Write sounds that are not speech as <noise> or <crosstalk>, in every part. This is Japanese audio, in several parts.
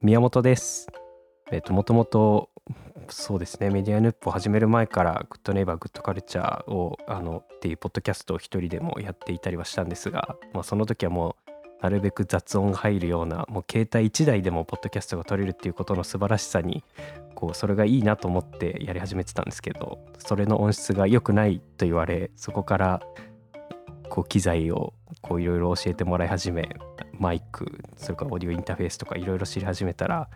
宮本です。えっ、と、もともと、そうですね、メディアヌップを始める前から、グッドネイバー、グッドカルチャーを、あの、っていうポッドキャストを一人でもやっていたりはしたんですが、まあ、その時はもう、なるべく雑音が入るような、もう携帯1台でもポッドキャストが撮れるっていうことの素晴らしさに、こう、それがいいなと思ってやり始めてたんですけど、それの音質が良くないと言われ、そこから、こう機材をこういろいろ教えてもらい始めマイクそれからオーディオインターフェースとかいろいろ知り始めたら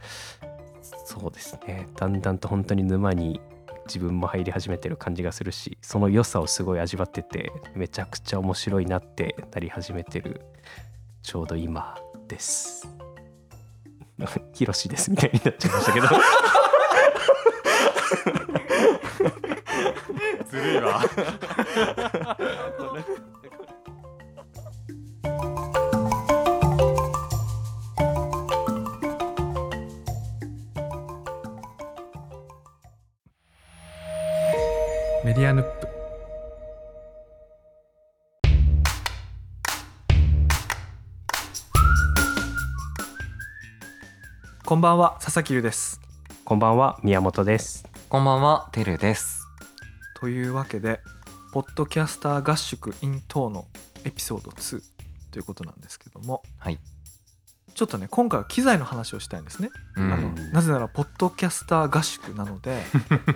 そうですね。だんだんと本当に沼に自分も入り始めてる感じがするしその良さをすごい味わっててめちゃくちゃ面白いなってなり始めてるちょうど今です。<laughs> ヒロシですみたいになっちゃいましたけど。<laughs> ずるいわ <laughs> メディアヌップ。こんばんは佐々木優です。こんばんは宮本です。こんばんはてるです。というわけでポッドキャスター合宿 in 等のエピソード2ということなんですけどもはいちょっとね今回は機材の話をしたいんですね、うあのんなぜならポッドキャスター合宿なので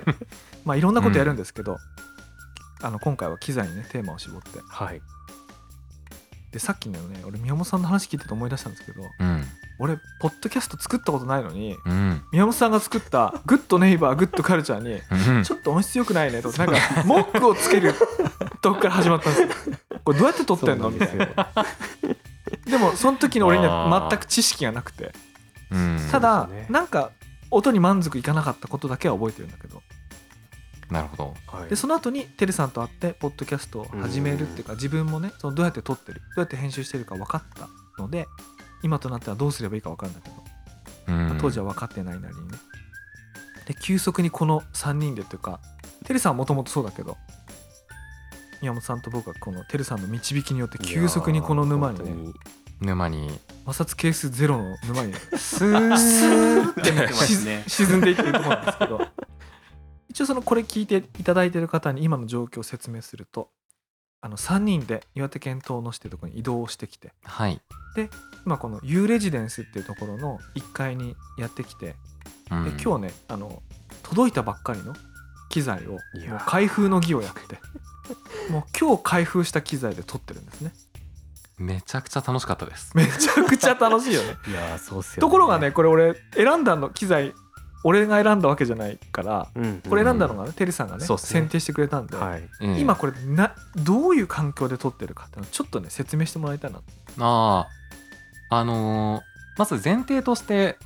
<laughs> まあいろんなことやるんですけど、あの今回は機材にねテーマを絞って。はい。でさっきのね俺宮本さんの話聞いてて思い出したんですけどうん。俺ポッドキャスト作ったことないのにうん。宮本さんが作った「グッドネイバーグッドカルチャー」にうん。ちょっと音質良くないねとなんか文句をつけるとこから始まったんですよ。これどうやって撮ってんのみたいなでもその時の俺には全く知識がなくて。うん。ただ、ね。なんか音に満足いかなかったことだけは覚えてるんだけど。なるほど。はい。でその後にてるさんと会ってポッドキャストを始めるっていうか自分もねそのどうやって撮ってるどうやって編集してるか分かったので今となってはどうすればいいか分かるんだけど、うん。当時は分かってないなりにね。で急速にこの3人でというかてるさんはもともとそうだけど宮本さんと僕はこのてるさんの導きによって急速にこの沼にね沼に。摩擦係数ゼロの沼にスー。ってね。沈んでいってるところなんですけど。<laughs> 一応そのこれ聞いていただいてる方に今の状況を説明するとあの3人で岩手県遠野市っていうところに移動してきてはい。今この U レジデンスっていうところの1階にやってきてでうん。今日ねあの届いたばっかりの機材をもう開封の儀をやって <laughs> もう今日開封した機材で撮ってるんですね。めちゃくちゃ楽しかったです。めちゃくちゃ楽しいよね。<laughs> いやーそうっすよ、ね。ところがねこれ俺選んだの機材俺が選んだわけじゃないからうん、これ選んだのがね、テリーさんがねね。選定してくれたんで、はい。うん。今これなどういう環境で撮ってるかっていうのをちょっとね説明してもらいたいなあああのーまず前提として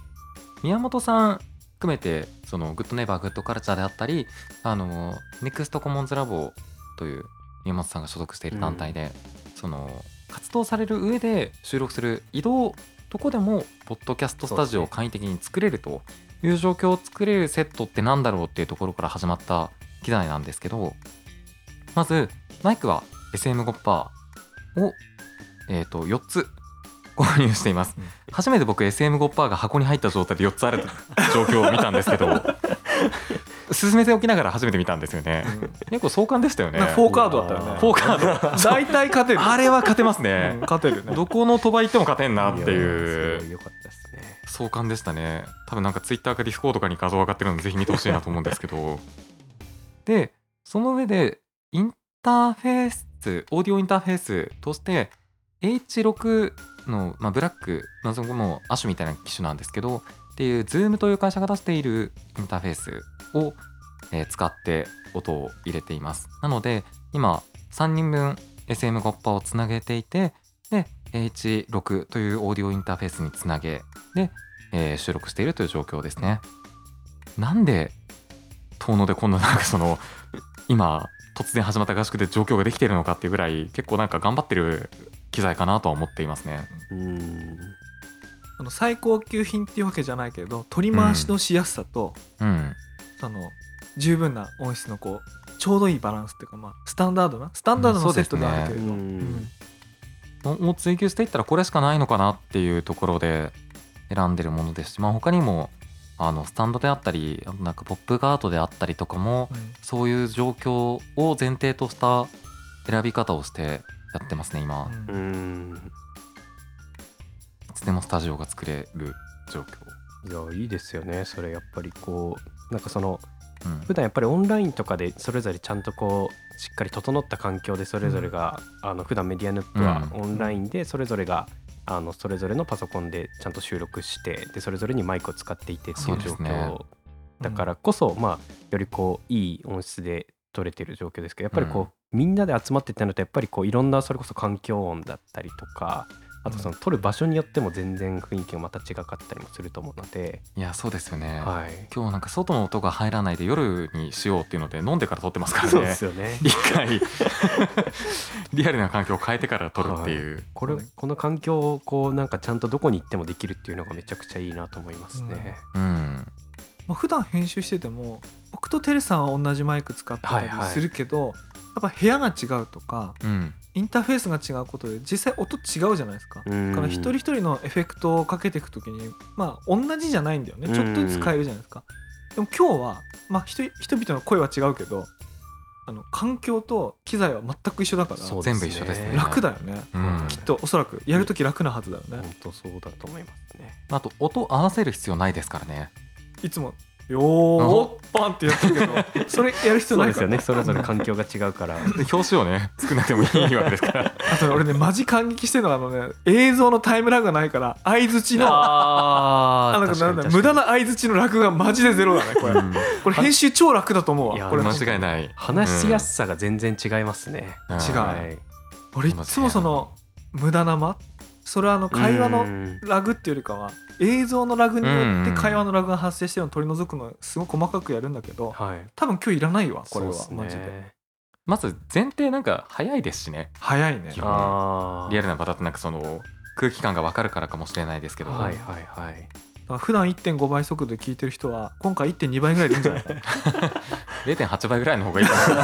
宮本さん含めてそのグッドネイバーグッドカルチャーであったりあのネクストコモンズラボという宮本さんが所属している団体で、その活動される上で収録する移動どこでもポッドキャストスタジオを簡易的に作れるという状況を作れるセットってなんだろうっていうところから始まった機材なんですけどまずマイクは SM58 を、えー、と4つ購入しています、うん。初めて僕 SM5% が箱に入った状態で4つある状況を見たんですけど <laughs> 勧めておきながら初めて見たんですよね、結構壮観でしたよね。なフォーカードだったよね。フォーカード。<laughs> 大体勝てる。あれは勝てますうんね、勝てるね。どこの賭場行っても勝てんなっていう。すごい良かったですね。壮観でしたね。多分なんかツイッターかディスコードかに画像上がってるのでぜひ見てほしいなと思うんですけど。でその上でインターフェースオーディオインターフェースとして H6 の、まあ、ブラックまあそこもアシュみたいな機種なんですけどっていう Zoom という会社が出しているインターフェースを、え使って音を入れています。なので今3人分 SM5% をつなげていてで H6 というオーディオインターフェースにつなげで、えー収録しているという状況ですね。なんで遠野でこんなんかその今突然始まった合宿で状況ができているのかっていうぐらい結構なんか頑張ってる機材かなとは思っていますね。うん。あの最高級品っていうわけじゃないけど取り回しのしやすさと、うん。その十分な音質のこうちょうどいいバランスっていうかまあスタンダードなスタンダードのセットではあるけれど、うん。うんを追求していったらこれしかないのかなっていうところで選んでるものですし、まあ、他にもあのスタンドであったりなんかポップガートであったりとかもうん。そういう状況を前提とした選び方をしてやってますね今、いうん。うんつでもスタジオが作れる状況、いやいいですよね。それやっぱりこうなんかそのうん。普段やっぱりオンラインとかでそれぞれちゃんとこうしっかり整った環境でそれぞれが、あの普段メディアヌップはうん。オンラインでそれぞれが、あのそれぞれのパソコンでちゃんと収録してでそれぞれにマイクを使っていてってそいうう状況。だからこそ、まあよりこういい音質で撮れてる状況ですけどやっぱりこう、みんなで集まってってなるとやっぱりこういろんなそれこそ環境音だったりとかあとその撮る場所によっても全然雰囲気がまた違かったりもすると思うので、いやそうですよね、はい、今日なんか外の音が入らないで夜にしようっていうので飲んでから撮ってますからそうでねすよね。一回。<laughs> リアルな環境を変えてから撮るっていう、これ。この環境をこうなんかちゃんとどこに行ってもできるっていうのがめちゃくちゃいいなと思いますね。うん。まあ、普段編集してても僕とテレさんは同じマイク使ってたりはいはい。するけど、やっぱ部屋が違うとかうんインターフェースが違うことで実際音違うじゃないですか。うんだから一人一人のエフェクトをかけていくときにまあ同じじゃないんだよねちょっとずつ変えるじゃないですか。でも今日はまあ人人々の声は違うけどあの環境と機材は全く一緒だからそう全部一緒ですね楽だよね。うんきっとおそらくやるとき楽なはずだよね。本当そうだと思いますね。あと音合わせる必要ないですからねいつもよーっパンってやってるけどそれやる必そ要ないから。うですよね。それぞれ環境が違うから。で表紙をね作らなくてもいいわけですから。あとね俺ねマジ感激してるのはあのね映像のタイムラグがないから相づちのああなんかなんだ無駄な相づちのラグがマジでゼロだねこれ、うん。これ編集超楽だと思ういやわこれ。間違いない。話しやすさが全然違いますね。うん。違う。はい。俺いつもその無駄な間それはあの会話のうん。ラグっていうよりかは映像のラグによって会話のラグが発生してるのを取り除くのすごい細かくやるんだけどはい。多分今日いらないわこれは、ね。マジで。まず前提なんか早いですしね。早いね。リアルな場だとなんかその空気感が分かるからかもしれないですけど、はいはいはい。普段1.5倍速度で聞いてる人は今回1.2倍ぐらいでいいんじゃないかな。<laughs> <laughs> 0.8倍ぐらいの方がいいと思い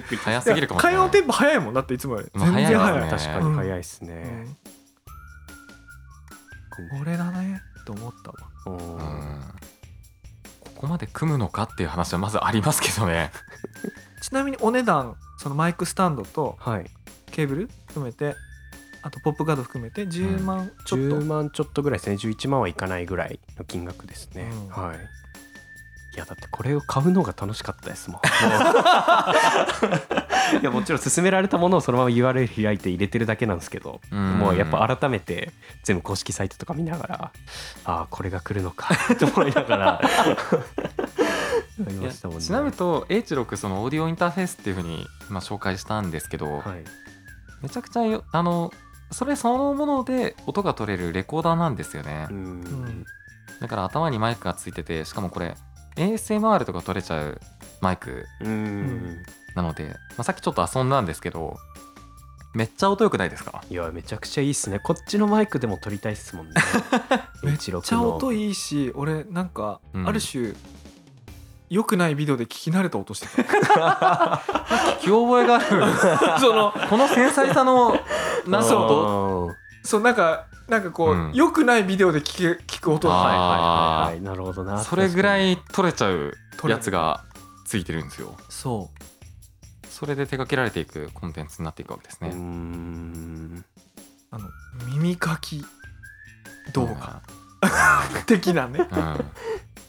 ます早すぎるかもしれない。会話のテンポ早いもんだっていつもより。まあ全然早い。早いですね確かに早いですね。うんこれだねと思ったわ。うん。うんここまで組むのかっていう話はまずありますけどね。<laughs> ちなみにお値段そのマイクスタンドとはい。ケーブル含めてあとポップガード含めて10万ちょっと、10万ちょっとぐらいですね。11万はいかないぐらいの金額ですね、うん。はいいやだってこれを買うのが楽しかったですもん。<laughs> いやもちろん勧められたものをそのまま URL 開いて入れてるだけなんですけど、うん。もうやっぱ改めて全部公式サイトとか見ながらああこれが来るのかって思いながら。<laughs> ね。ちなみにと H6 そのオーディオインターフェースっていうふうに今紹介したんですけど、はい。めちゃくちゃよあのそれそのもので音が取れるレコーダーなんですよね、うん。ん。だから頭にマイクがついててしかもこれ ASMR とか取れちゃうマイクうん。なので、まあ、さっきちょっと遊んだんですけどめっちゃ音良くないですか？いやめちゃくちゃいいっすね。こっちのマイクでも撮りたいっすもんね。<laughs> めっ H6 ちゃの音いいし俺なんかうん。ある種良くないビデオで聞き慣れた音してた。聞き覚えがある。<laughs> そのこの繊細さのなんかそう音そうなんかなんかこう、うん。良くないビデオで聞け聞く音。はいはいはいはい。なるほどな。それぐらいい取れちゃうやつがついてるんですよ。そう。それで手掛けられていくコンテンツになっていくわけですね、ん。あの耳かき動うん。画 <laughs> 的なね、うん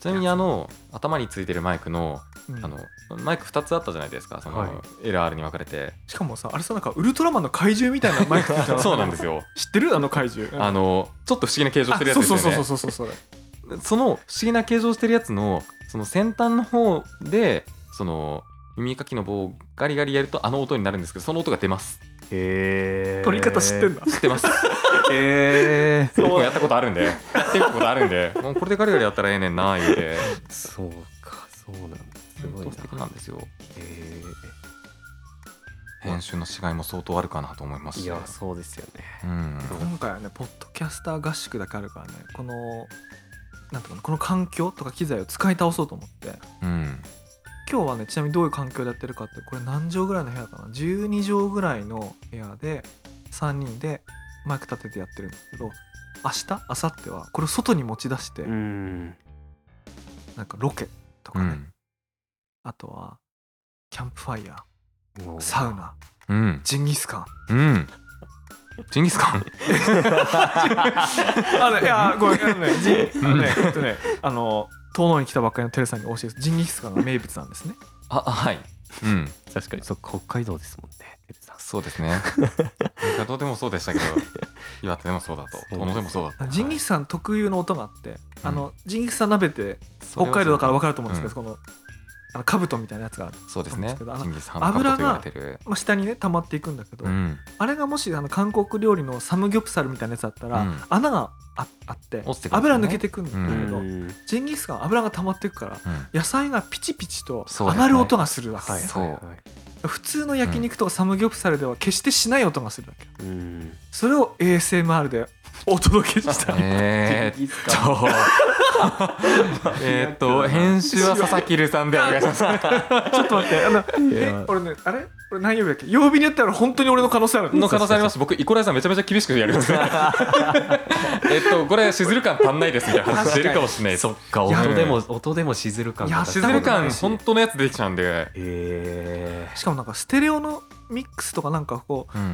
ちなみにあの頭についてるマイクのうん。あのマイク2つあったじゃないですかその、はい。LR に分かれて。しかもさあれさなんかウルトラマンの怪獣みたいなマイク <laughs> そうなんですよ。知ってる？あの怪獣。あのちょっと不思議な形状してるやつですよね。あそうそうそうそうそう。その不思議な形状してるやつのその先端の方でその耳かきの棒をガリガリやるとあの音になるんですけどその音が出ます。へえ取り方知ってんだ。知ってますへえ僕もやったことあるんで。やってみたことあるんで。もうこれでガリガリやったらええねんな言うて。そうか。そうなんだ。すごい素敵な。んですよへ編集の違いも相当あるかなと思います。しえいやそうですよね。うん。今回はねポッドキャスター合宿だけあるからねこのなんていうかなこの環境とか機材を使い倒そうと思って。うん。今日はねちなみにどういう環境でやってるかってこれ何畳ぐらいの部屋かな？12畳ぐらいの部屋で3人でマイク立ててやってるんですけど明日明後日はこれを外に持ち出して、うん。なんかロケとかね、うん。あとはキャンプファイヤーサウナうん。ジンギスカン。うん。ジンギスカン？<laughs> あのいやごめんあのねジンあのねうん。えっとねあの遠野に来たばっかりのテレさんに教えてジンギスカンが名物なんですね。あはいうん。確かに。そ北海道ですもんね。そうですね。北海道でもそうでしたけど <laughs> 岩手でもそうだと。そう遠野でもそうだったジンギスカン特有の音があって、うん。あのジンギスカン鍋って北海道だから分かると思うんですけど、このあの兜みたいなやつがある、そうですねなんですけどあのジンギスカンのカブと言われてる。まあ、下にね溜まっていくんだけど、うん。あれがもしあの韓国料理のサムギョプサルみたいなやつだったら、うん。穴がああって油抜けてくんだけど、うん。ジンギスカンは油が溜まっていくからうん。野菜がピチピチと上がる音がするわけ、普通の焼肉とかサムギョプサルでは決してしない音がするわけうん。それを ASMR でお届けしたえーっジンギスカン。と <laughs> えーっと編集は佐々木留さんでお願いします。<laughs> ちょっと待ってあのえ俺ねあれ？俺何曜日だっけ？曜日によっては本当に俺の可能性ある。の可能性あります。僕イコライザーめちゃめちゃ厳しくやります。<laughs> えっとこれしずる感足んないですみたいな話出るかもしれないそっか音でも音でもしずる感いやがしずる感。本当のやつできちゃうんで。えしかもなんかステレオのミックスとかなんかこうん。う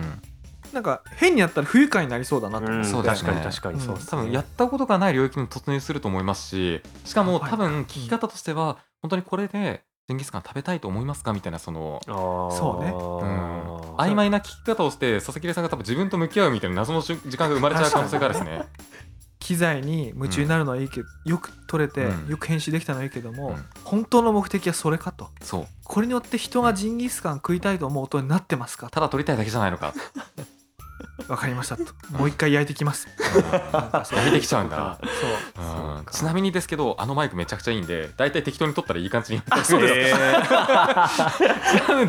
なんか変にやったら不愉快になりそうだなと思って、うですね。確かに確かに。そうね。多分やったことがない領域に突入すると思いますししかもはい多分聞き方としては本当にこれでジンギスカン食べたいと思いますかみたいなそのそうねうん。曖昧な聞き方をして佐々木さんが多分自分と向き合うみたいな謎の瞬時間が生まれちゃう可能性があるですね。<laughs> 機材に夢中になるのはいいけど、よく撮れて、うん。よく編集できたのはいいけども、うん。本当の目的はそれかと。そう。これによって人がジンギスカン食いたいと思う音になってますか？ただ撮りたいだけじゃないのかわかりましたと。もう一回焼いてきます。焼いてきちゃうんだ。そう。うん。ちなみにですけどあのマイクめちゃくちゃいいんで大体適当に撮ったらいい感じにあそうです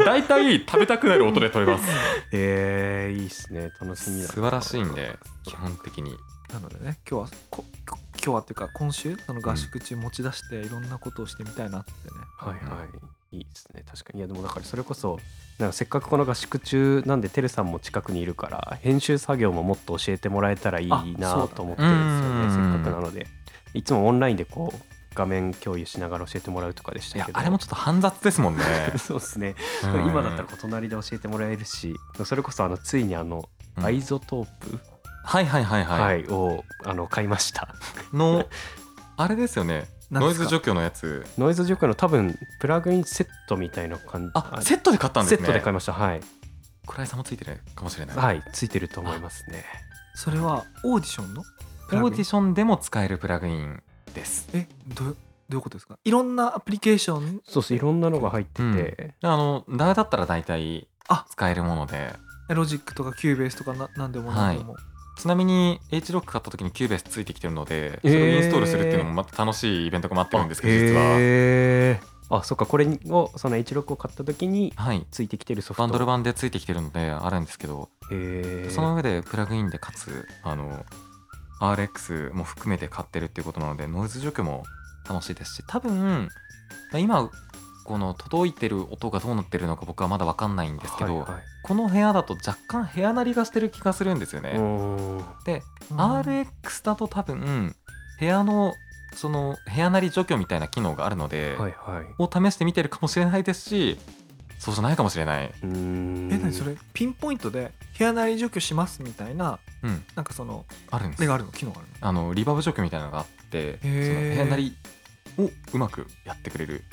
大体食べたくなる音で撮れます。えー、いいっすね。楽しみだ素晴らしいんで基本的に。なのでね今日はここ今日はっていうか今週その合宿中持ち出していろんなことをしてみたいなってね、はいはいいいですね。確かに。いやでもだからそれこそなんかせっかくこの合宿中なんでてるさんも近くにいるから編集作業ももっと教えてもらえたらいいあなと思ってるんですよね。うんせっかくなので。いつもオンラインでこう画面共有しながら教えてもらうとかでしたけど。あれもちょっと煩雑ですもんね。<laughs> そうですね。うん。今だったら隣で教えてもらえるしそれこそあのついにあのうん。アイゾトープ、はいはいはいはい、はい、をあの買いました。のあれですよねノイズ除去のやつ。ノイズ除去の多分プラグインセットみたいな感じ。あセットで買ったんですね。セットで買いました。はい。倉井さんもついてる。かもしれない、はいついてると思いますね。それはオーディションの？オーディションでも使えるプラグインです。えどうどういうことですか？いろんなアプリケーション？そうそういろんなのが入ってて、うん。あのダメだったら大体あ使えるもので。ロジックとかキューベースとかななんでもなんでも、ちなみに H ロック買った時にキューベースついてきてるのでそれをインストールするっていうのもまた楽しいイベントが待ってるんですけど実は。へー。あそっかこれをその H6 を買った時にはい。ついてきてるソフト。バンドル版でついてきてるのであるんですけどその上でプラグインでかつあの RX も含めて買ってるっていうことなのでノイズ除去も楽しいですし多分まあ今この届いてる音がどうなってるのか僕はまだ分かんないんですけど、はいはい。この部屋だと若干部屋鳴りがしてる気がするんですよね。で、うん。RX だと多分部屋のその部屋鳴り除去みたいな機能があるので、はいはい。を試してみてるかもしれないですしそうじゃないかもしれない。え何それ？ピンポイントで部屋なり除去しますみたいなうん、なんかそのあるんです。あるの？機能があるの？あのリバーブ除去みたいなのがあってその部屋なりをうまくやってくれる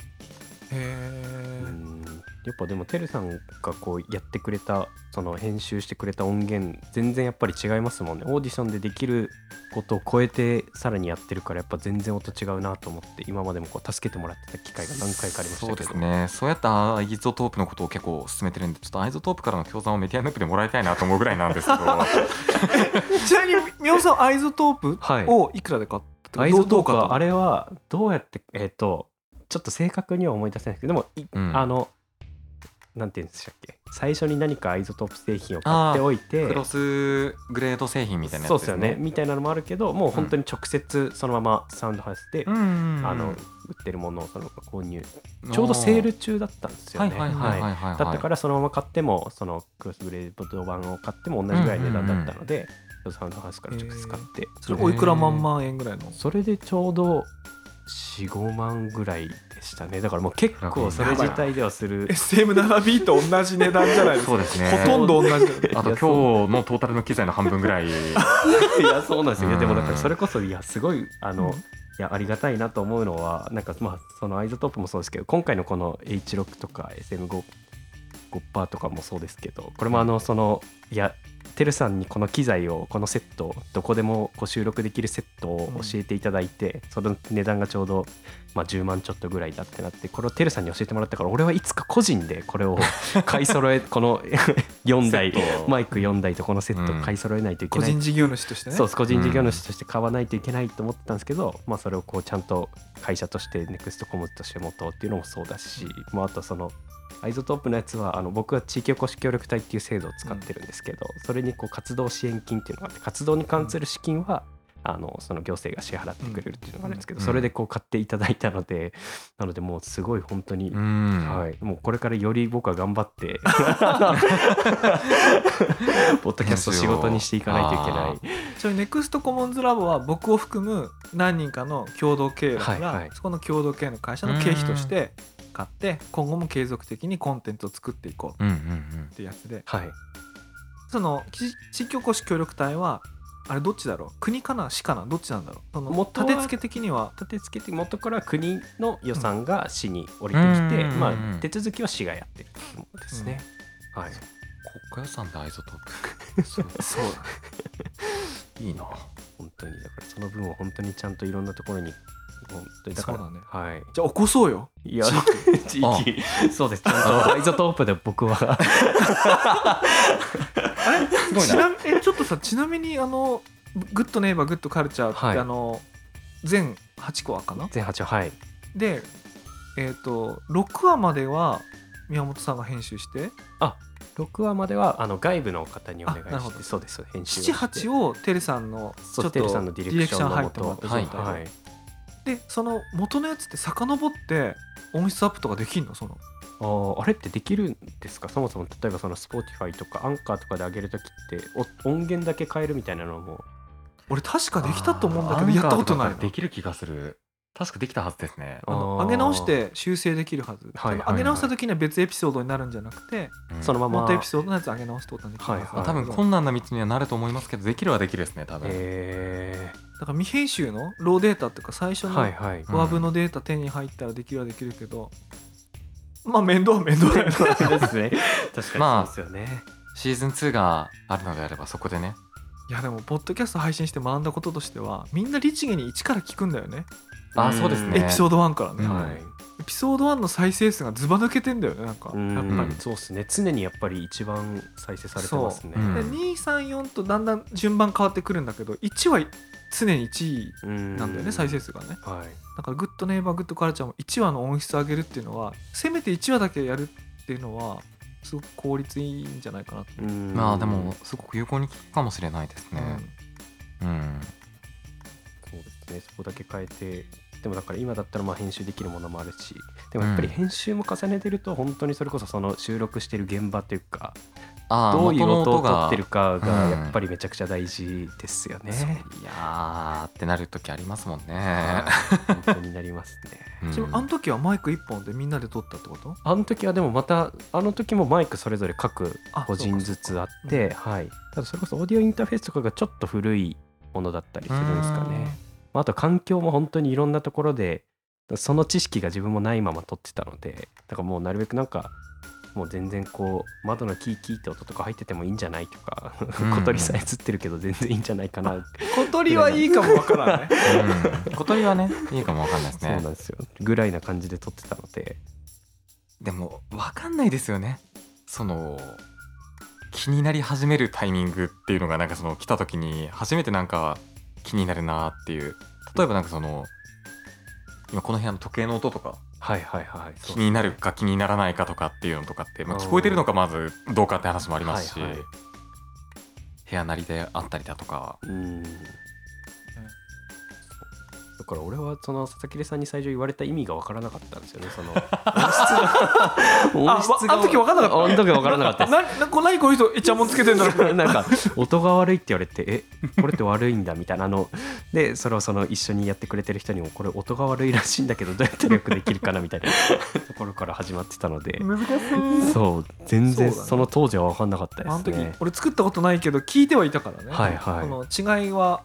へうえんやっぱでもてるさんがこうやってくれたその編集してくれた音源全然やっぱり違いますもんね。オーディションでできることを超えてさらにやってるからやっぱ全然音違うなと思って今までもこう助けてもらってた機会が何回かありましたけど。そうですね。そうやったアイゾトープのことを結構勧めてるんでちょっとアイゾトープからの協賛をメディアヌープでもらいたいなと思うぐらいなんですけど。<laughs> ちなみに宮尾さんアイゾトープはい。をいくらで買ったアイゾトープどうはあれはどうやってえっ、とちょっと正確には思い出せないですけどでも、いうん。あのなんていうんでしたっけ？最初に何かアイゾトープ製品を買っておいてクロスグレード製品みたいなやつそうですよね。みたいなのもあるけどもう本当に直接そのままサウンドハウスで、うんうんうん。あの売ってるものをその購入。ちょうどセール中だったんですよね。だったからそのまま買ってもそのクロスグレード版を買っても同じぐらいの値段だったので、サウンドハウスから直接買って、それおいくら万万円ぐらいの？それでちょうど45万ぐらいでしたね。だからもう結構それ自体ではする。SM7B と同じ値段じゃないですか。そうですね。ほとんど同じ。あと今日のトータルの機材の半分ぐらい。<laughs> いやそうなんですよ。いやでもだからそれこそいやすごいあの、うん。いやありがたいなと思うのはなんかまあそのアイゾトープもそうですけど今回のこの H6 とか SM5 5%とかもそうですけどこれもあのそのいやてるさんにこの機材をこのセットどこでもこう収録できるセットを教えていただいて、その値段がちょうど、まあ、10万ちょっとぐらいだってなってこれをてるさんに教えてもらったから俺はいつか個人でこれを <laughs> 買い揃えこの <laughs> 4台マイク4台とこのセットを買い揃えないといけない。個人事業主としてね。そう個人事業主として買わないといけないと思ってたんですけど、まあ、それをこうちゃんと会社としてネクストコムとして持とうっていうのもそうだし、まあ、あとそのアイゾトープのやつはあの僕は地域おこし協力隊っていう制度を使ってるんですけど、それにこう活動支援金っていうのがあって活動に関する資金は、あのその行政が支払ってくれるっていうのがあるんですけど、うん。それでこう買っていただいたのでなのでもうすごい本当に、うん。はい、もうこれからより僕は頑張って <laughs> ポッドキャスト仕事にしていかないといけない。ちなみにネクストコモンズラボは僕を含む何人かの共同経営だから、はいはい。そこの共同経営の会社の経費として買って今後も継続的にコンテンツを作っていこう。うんうんうん。ってやつで。はい。その地地域おこし協力隊はあれどっちだろう？国かな？市かな？どっちなんだろう？その立て付け的には。立て付けて元から国の予算が市に降りてきて、うんまあ手続きは市がやってるものですね。はい、国家予算でアイゾトープそうそういいな本当にだからその分を本当にちゃんといろんなところに本当にだからそうだねはいじゃあ起こそうよいや地域そうですちゃんとアイゾトープで僕はすごいなちなみえちょっとさちなみにあのグッドネイバーグッドカルチャーって、はいあの全8個はかな全8話はいでえっ、と6話までは宮本さんが編集して。6話まではあの外部の方にお願いあなるほど。してそうです編集をして。78をテルさんのちょっとテルさんのディレクションの入もとってもらった状はい態で,、はい。でその元のやつって遡って音質アップとかできんの？その。あーあれってできるんですか？そもそも例えばその Spotify とかアンカーとかで上げるときってお音源だけ変えるみたいなのも。俺確かできたと思うんだけどやったことないアンカーとかできる気がする確かできたはずですね。あの上げ直して修正できるはず、はいはいはい上げ直した時には別エピソードになるんじゃなくて、うんそのまま。元エピソードのやつ上げ直すってことにできるはず。はいまあ多分困難な道にはなると思いますけどできるはできるですね多分、えだから未編集のローデータっていうか最初ー、のはいはい。うんワブのデータ手に入ったらできるはできるけど、まあ面倒は面倒だよねですね確かまあにそうですよね、シーズン2があるのであればそこでね。いやでもポッドキャスト配信して学んだこととしてはみんな律儀に一から聞くんだよねあそうですね。エピソード1からね、うんはい。エピソード1の再生数がズバ抜けてんだよねなんか。うん。やっぱり、そうですね。常にやっぱり一番再生されてますね。そう。うん。で234とだんだん順番変わってくるんだけど1は常に1位うんなんだよね再生数がね。はい。だからグッドネイバーグッドカルチャーも1話の音質上げるっていうのはせめて1話だけやるっていうのはすごく効率いいんじゃないかなまあでもすごく有効に効くかもしれないですね。うん、そうですねそこだけ変えてでもだから今だったらまあ編集できるものもあるしでもやっぱりうん。編集も重ねてると本当にそれこそその収録してる現場というかああどういう音を取ってるかがうん。やっぱりめちゃくちゃ大事ですよね。そういやーってなる時ありますもんね。はい本当になりますね。うん。あの時はマイク1本でみんなで撮ったってこと？あの時はでもまたあの時もマイクそれぞれ各あ個人ずつあってはい。ただそれこそオーディオインターフェースとかがちょっと古いものだったりするんですかね。まああと環境も本当にいろんなところでその知識が自分もないまま撮ってたのでだからもうなるべくなんかもう全然こう窓のキーキーって音とか入っててもいいんじゃないとかうん。小鳥さえ映ってるけど全然いいんじゃないかな。小鳥はいいかもわからんねうん。小鳥はねいいかもわかんないですそうねなんですよ。ぐらいな感じで撮ってたので。でもわかんないですよね。その気になり始めるタイミングっていうのがなんかその来た時に初めてなんか気になるなっていう。例えばなんかその今この部屋の時計の音とかはいはいはいそう。気になるか気にならないかとかっていうのとかって、まあ、聞こえてるのかまずどうかって話もありますし、はいはい。部屋なりであったりだとかから俺はその佐々木さんに最初言われた意味が分からなかったんですよねその。<laughs> 音質が。音質がああの時分かんなかったあの時分からなかったです。ななこ何この人イチャモンつけてんだろう。<laughs> なんか音が悪いって言われてえこれって悪いんだみたいなあのでそれをその一緒にやってくれてる人にもこれ音が悪いらしいんだけどどうやったらよくできるかなみたいなところから始まってたので。難しい。そう全然その当時は分かんなかったであの時すね俺作ったことないけど聞いてはいたからね、はいはい。この違いは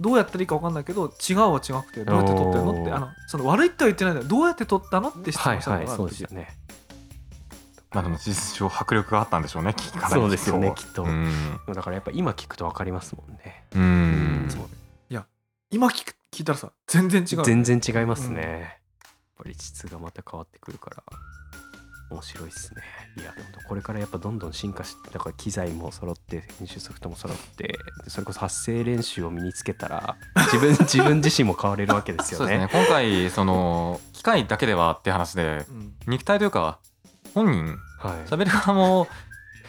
どうやったらいいか分かんないけど違うは違くてどうやって撮ってるのってあのその悪いっては言ってないんだよどうやって撮ったのって質はい問したのがはいそうですよね。まあでも事実上迫力があったんでしょうね聞かないそうですよねきっと。うん。だからやっぱ今聞くと分かりますもんね。うん。そう。ねいや今聞く聞いたらさ全然違う。全然違いますね、やっぱり質がまた変わってくるから面白いですね。いやでもこれからやっぱどんどん進化してだから機材も揃って編集ソフトも揃ってでそれこそ発声練習を身につけたら <laughs> 自分自分自身も変われるわけですよね。そうですね。今回その機械だけではって話でうん。肉体というか本人はい。喋る側も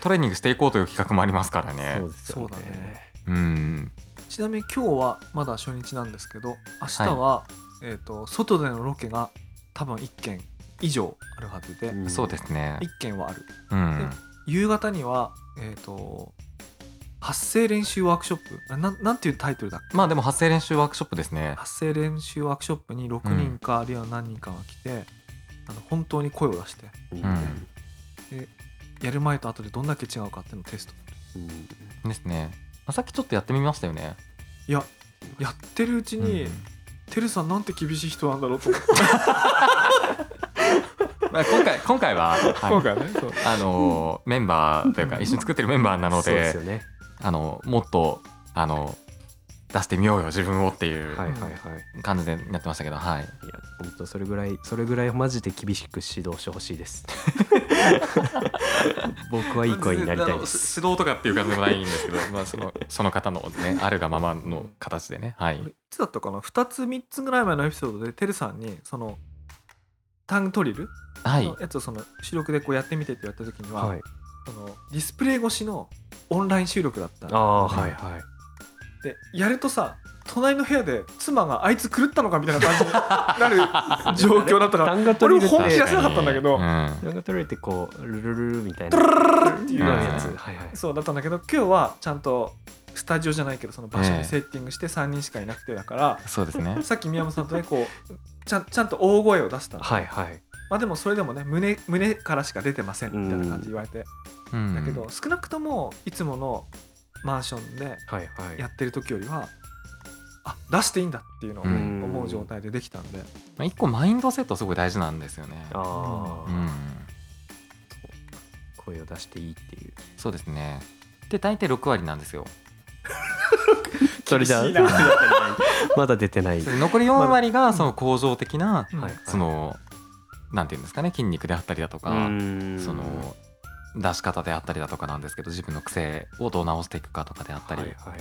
トレーニングしていこうという企画もありますからね。そうですよね。そうだね。うん。ちなみに今日はまだ初日なんですけど明日は、えー、と外でのロケが多分1件以上あるはずで、うん。そうですね。1件はある。うん。夕方にはえっ、と発声練習ワークショップ？あなんなんていうタイトルだっけ？まあでも発声練習ワークショップですね。発声練習ワークショップに6人かあるいは何人かが来て、あの本当に声を出してうん。うん。やる前と後でどんだけ違うかっていうのをテストうん。ですね。まあさっきちょっとやってみましたよね。いややってるうちに、うん。てるさんなんて厳しい人なんだろうと思って <laughs> まあ今回今回は、はい。今回はねそう。あのメンバーというか一緒に作ってるメンバーなのそうでですよね。あのもっとあの出してみようよ自分をっていうはいはいはい。感じでやってましたけどはい。いや本当それぐらいそれぐらいマジで厳しく指導してほしいです。<laughs> 僕はいい声になりたいです。あの指導とかっていう感じでもないんですけど、まあ、そのその方のね <laughs> あるがままの形でねはい。いつだったかな？2つ3つぐらい前のエピソードでてるさんにそのタングトリルはい。のやつをその収録でこうやってみてって言われた時には、はい。そのディスプレイ越しのオンライン収録だったああはいはい。でやるとさ隣の部屋で妻があいつ狂ったのかみたいな感じになる <laughs> 状況だったから俺も本気出せなかったんだけどうん。単が取れてこうルルルルみたいな。ドゥルルルルルっていううんやつはいはいそうだったんだけど今日はちゃんとスタジオじゃないけどその場所にセッティングして3人しかいなくてだから、そうですね。<laughs> さっき宮本さんとねこうちゃんちゃんと大声を出したの。はいはい。まあでもそれでもね胸胸からしか出てませんみたいな感じで言われて、うん。だけど少なくともいつものマンションではいはい。やってる時よりはあ出していいんだっていうのをうん。思う状態でできたんで、まあ、一個マインドセットすごい大事なんですよね。ああ、うん。声を出していいっていう。そうですね。で大体6割なんですよ <laughs> それじゃ <laughs> まだ出てない。残り4割がその向上的な、そのなんていうんですかね筋肉であったりだとか、うん。その出し方であったりだとかなんですけど自分の癖をどう直していくかとかであったり、はいはい。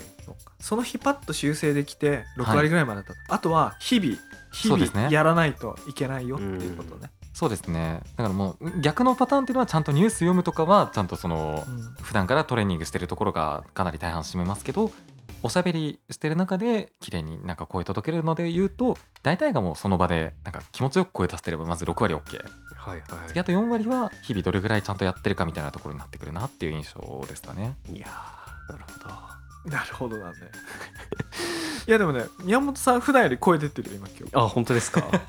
その日パッと修正できて6割ぐらいまでだった、あとは日々日そうですね。々やらないといけないよっていうことね、そうですね。だからもう逆のパターンっていうのはちゃんとニュース読むとかはちゃんとそのうん。普段からトレーニングしてるところがかなり大半占めますけどおしゃべりしてる中で綺麗になんか声届けるので言うと大体がもうその場でなんか気持ちよく声出せればまず6割 OK はいは次あと4割は日々どれぐらいちゃんとやってるかみたいなところになってくるなっていう印象ですかね。いいやーなるほど。なるほどなんでいやでもね宮本さん普段より声出てるよ今今日。あ本当ですか？<laughs>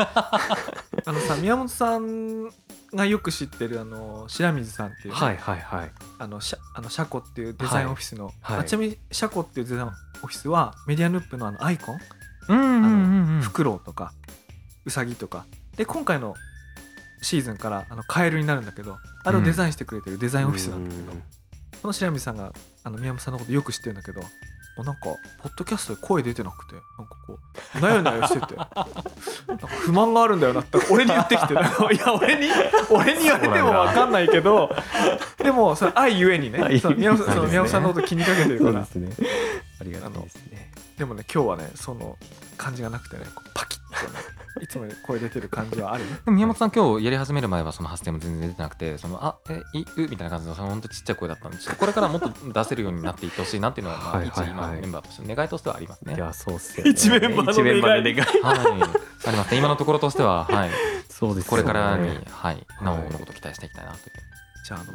あのさ宮本さんがよく知ってるあの白水さんっていうね、はいはいはい。あのシャあのシャコっていうデザインオフィスの、はい。あちなみにシャコっていうデザインオフィスはメディアヌップのあのアイコン、うんうんうんうん。フクロウとかウサギとか。で今回のシーズンからあのカエルになるんだけどあれをデザインしてくれてるデザインオフィスなんだけど、うん。この白水さんがあの宮本さんのことよく知ってるんだけどもうなんかポッドキャストで声出てなくてなんかこうなよなよしてて。<laughs> なんか不満があるんだよなって俺に言ってきて。<laughs> いや俺に俺に言われても分かんないけどでもそれ愛ゆえにね宮本さんそのこと気にかけてるから。ねありがたいですね。でもね今日はねその感じがなくてねパキッとね <laughs> いつも声出てる感じはあるね。でも宮本さん今日やり始める前はその発声も全然出てなくてそのあえいうみたいな感じのその本当ちっちゃい声だったんでちょっとこれからもっと出せるようになっていってほしいなっていうのはまあはい一はいはい。今のメンバーとしての願いとしてはありますね。いやそうっすよね。一メンバーの願い。はい。ありますね。今のところとしてははい。そうですこれからにはい。なおのこと期待していきたいなという。じゃああの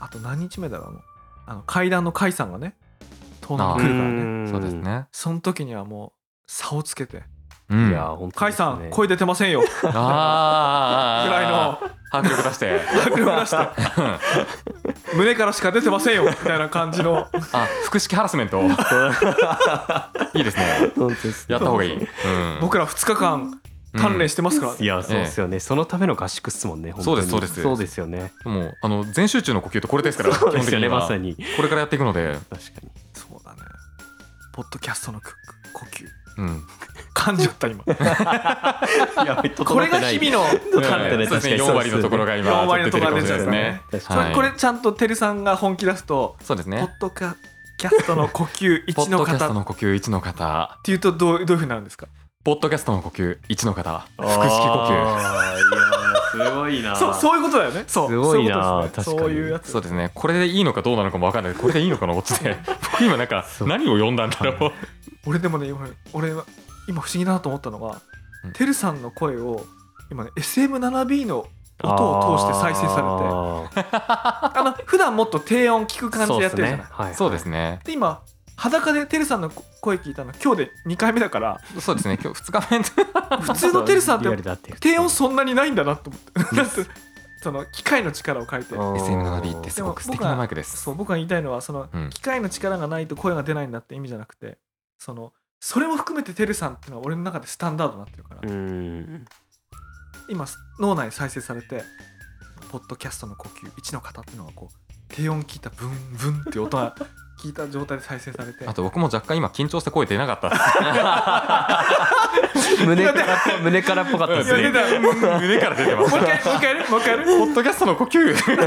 あと何日目だろうあのあの階段の甲斐さんがね遠野に来るからねん。そうですね。その時にはもう差をつけて。うん。いや本「甲斐当ですね。さん声出てませんよ」ぐあー。らいの。迫力出して。迫力出して。<laughs> 胸からしか出てませんよ。みたいな感じの。あ腹式ハラスメント。<laughs> いいですね。本当ですね。やった方がいい、うん、僕ら2日間鍛錬してますから、いやそうですよね、そのための合宿っすもんねそうですそうです。そうですよね。もうあの全集中の呼吸ってこれですからそうですよね基本的には。まさに。これからやっていくので、確かにポッドキャストのク呼吸。うん、感じちゃった今。<laughs> これが日々の整ってないそうですね確かに4割のところが今4割のところが出ちですね。確かそはいれこれちゃんとてるさんが本気出すとポッそうですね。ドキャキャストの呼吸1のポッドキャスト方っの呼吸1の方。ていうとどうどういうふうになるんですか？ポッドキャストの呼吸1の方。腹式呼吸。あーいやすごいな。そうそういうことだよね。そう。すごいなそういうことですね。確かに。そういうやつ。そうですね。これでいいのかどうなのかも分かんない。これでいいのかなこっちで僕今なんかそう何を読んだんだろう。俺でもね今俺は今不思議だなと思ったのが、うん。てるさんの声を今ね SM7B の音を通して再生されて。あ <laughs> の普段もっと低音聞く感じでやってるじゃない、はい。そうですね。で今裸でてるさんの声聞いたの今日で2回目だからそうですね。今日2日目。<laughs> 普通のてるさんって低音そんなにないんだなと思って。<laughs> だってその機械の力を借りて。SM7B ってすごく素敵なマイクです。そう僕が言いたいのはそのうん。機械の力がないと声が出ないんだって意味じゃなくてそのそれも含めててるさんっていうのは俺の中でスタンダードになってるから、うん。今脳内再生されてポッドキャストの呼吸1の方っていうのがこう低音聞いたブンブンっていう音が聞いた状態で再生されて。あと僕も若干今緊張して声出なかった <laughs> 胸から胸からっぽかったですね。<laughs> 胸から出てます。一回もう一回もう一回ポッドキャストの呼吸。<laughs> 呼吸。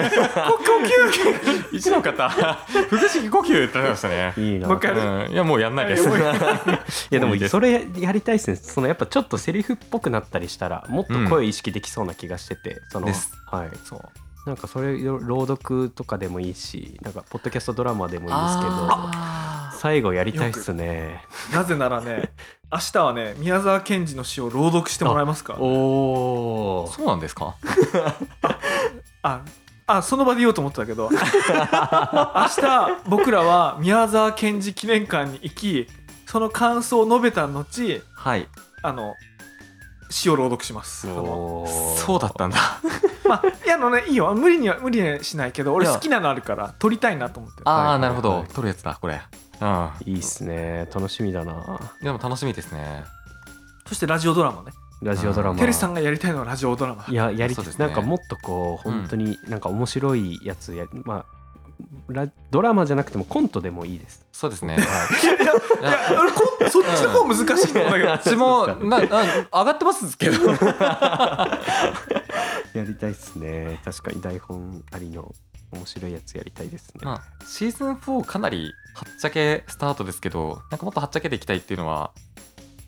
一の方腹式呼吸ってなりましたね。いいな。もう一回うん。いやもうやんないです。いやでもそれやりたいですね。そのやっぱちょっとセリフっぽくなったりしたらもっと声意識できそうな気がしてて、そのです。はい。そうなんかそれ朗読とかでもいいしなんかポッドキャストドラマでもいいですけどあ最後やりたいっすね。なぜならね <laughs> 明日はね宮沢賢治の詩を朗読してもらえますかおおー。そうなんですか？<laughs> ああその場で言おうと思ってたけど <laughs> 明日僕らは宮沢賢治記念館に行きその感想を述べた後はい。あの詩を朗読します。そうだったんだまあいやあのねいいよ。無理には無理にはしないけど俺好きなのあるから撮りたいなと思ってる。ああなるほど。はい。撮るやつだこれ。うん。いいっすね。楽しみだな。でも楽しみですね。そしてラジオドラマね。ラジオドラマ。テレスさんがやりたいのはラジオドラマ。いややりたい、ね。なんかもっとこう本当になんか面白いやつや、まあラドラマじゃなくてもコントでもいいです。そうですね。<laughs> い。やいや俺こそっちの方難しいと思うんだけど。<laughs> 私もなな上がってますけど。<laughs> やりたいっすね。確かに台本ありの面白いやつやりたいですね、まあシーズン4かなりはっちゃけスタートですけどなんかもっとはっちゃけていきたいっていうのは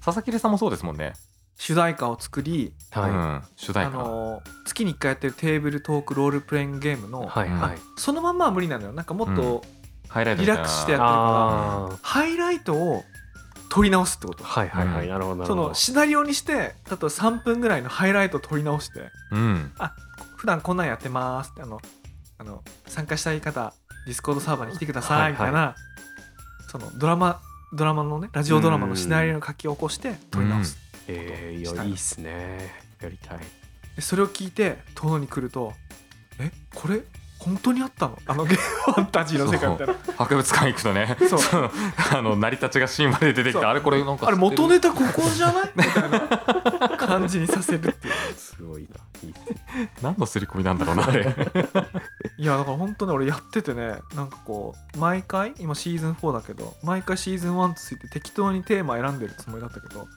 佐々木さんもそうですもんね、主題歌を作り、はい、うん、主題あ歌、の月に1回やってるテーブルトークロールプレイングゲームの、はいはい。そのまんまは無理なのよ。なんかもっとハイライトリラックスしてやっあー。ハイライトを取り直すってこと。はいはいはい、うん。なるほどなるそほど。のシナリオにして例えば3分ぐらいのハイライトを取り直してうん。普段こんなんやってますってあのあの参加したい方ディスコードサーバーに来てくださはいい。みたいな、そのドラマドラマのねラジオドラマのシナリオを書き起こして取り直す、えー、いいやいいっすね。やりたい。でそれを聞いて遠野に来るとえこれ本当にあったの？あのゲームファンタジーの世界みたいな。博物館行くとね。そう。あの成り立ちがシーンまで出てきそう。てあれこれなんかあれ元ねネタここじゃない？みたいな感じにさせるっていう。すごいな。いい何の刷り込みなんだろうなあれ。<laughs> いやだから本当ね俺やっててねなんかこう毎回今シーズン4だけど毎回シーズン1とついて適当にテーマ選んでるつもりだったけど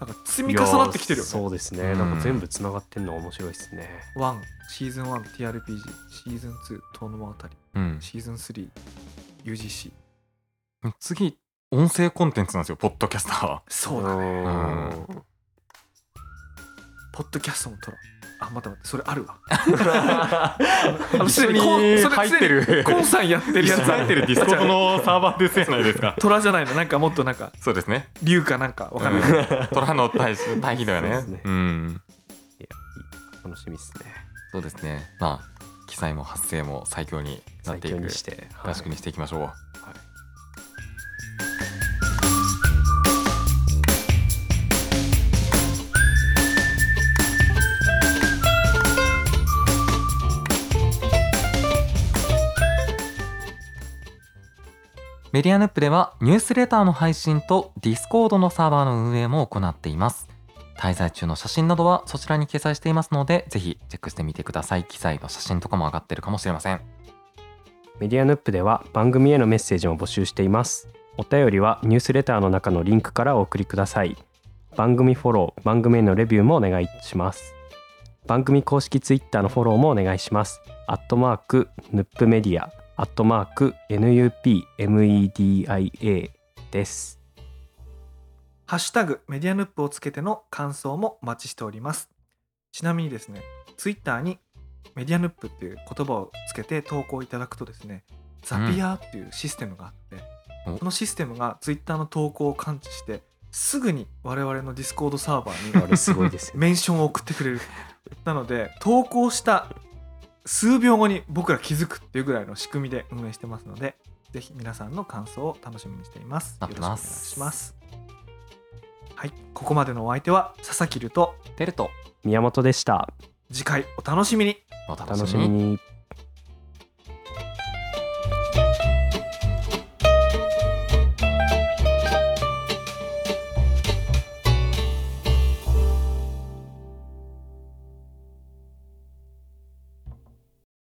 だから積み重なってきてるよね。そうですね、うん。なんか全部つながってんのが面白いですね。1シーズン 1TRPG シーズン2遠野物語うん。シーズン 3UGC 次音声コンテンツなんですよポッドキャスターそうだね。うん。ポッドキャストも撮ろうあ待って待ってそれあるわ。<laughs> あのすでに入ってる。コンさんやってるやつ。入ってるディスコードのサーバーですじゃないですか。虎じゃないの。なんかもっとなんかそうですね。竜かなんかわかんない、うん。虎の対対比だよね。そうですね。うん。いやいい楽しみですね。そうですね。まあ機材も発声も最強になっ最ていく。強にして合宿にしていきましょう、はいメディアヌップではニュースレターの配信とディスコードのサーバーの運営も行っています。滞在中の写真などはそちらに掲載していますのでぜひチェックしてみてください。記載の写真とかも上がってるかもしれません。メディアヌップでは番組へのメッセージも募集しています。お便りはニュースレターの中のリンクからお送りください。番組フォロー番組へのレビューもお願いします。番組公式ツイッターのフォローもお願いします。アットマークヌップメディア。アットマーク NUPMEDIA です。ハッシュタグメディアヌップをつけての感想もお待ちしております。ちなみにですねツイッターにメディアヌップっていう言葉をつけて投稿いただくとですねザピアーっていうシステムがあって、おこのシステムがツイッターの投稿を感知してすぐに我々のディスコードサーバーにあれすごいですよね。メンションを送ってくれる。なので投稿した数秒後に僕ら気づくっていうぐらいの仕組みで運営してますのでぜひ皆さんの感想を楽しみにしています。よろしくお願いします。はい。ここまでのお相手は佐々木るとテルト。宮本でした。次回お楽しみに。おお楽しみに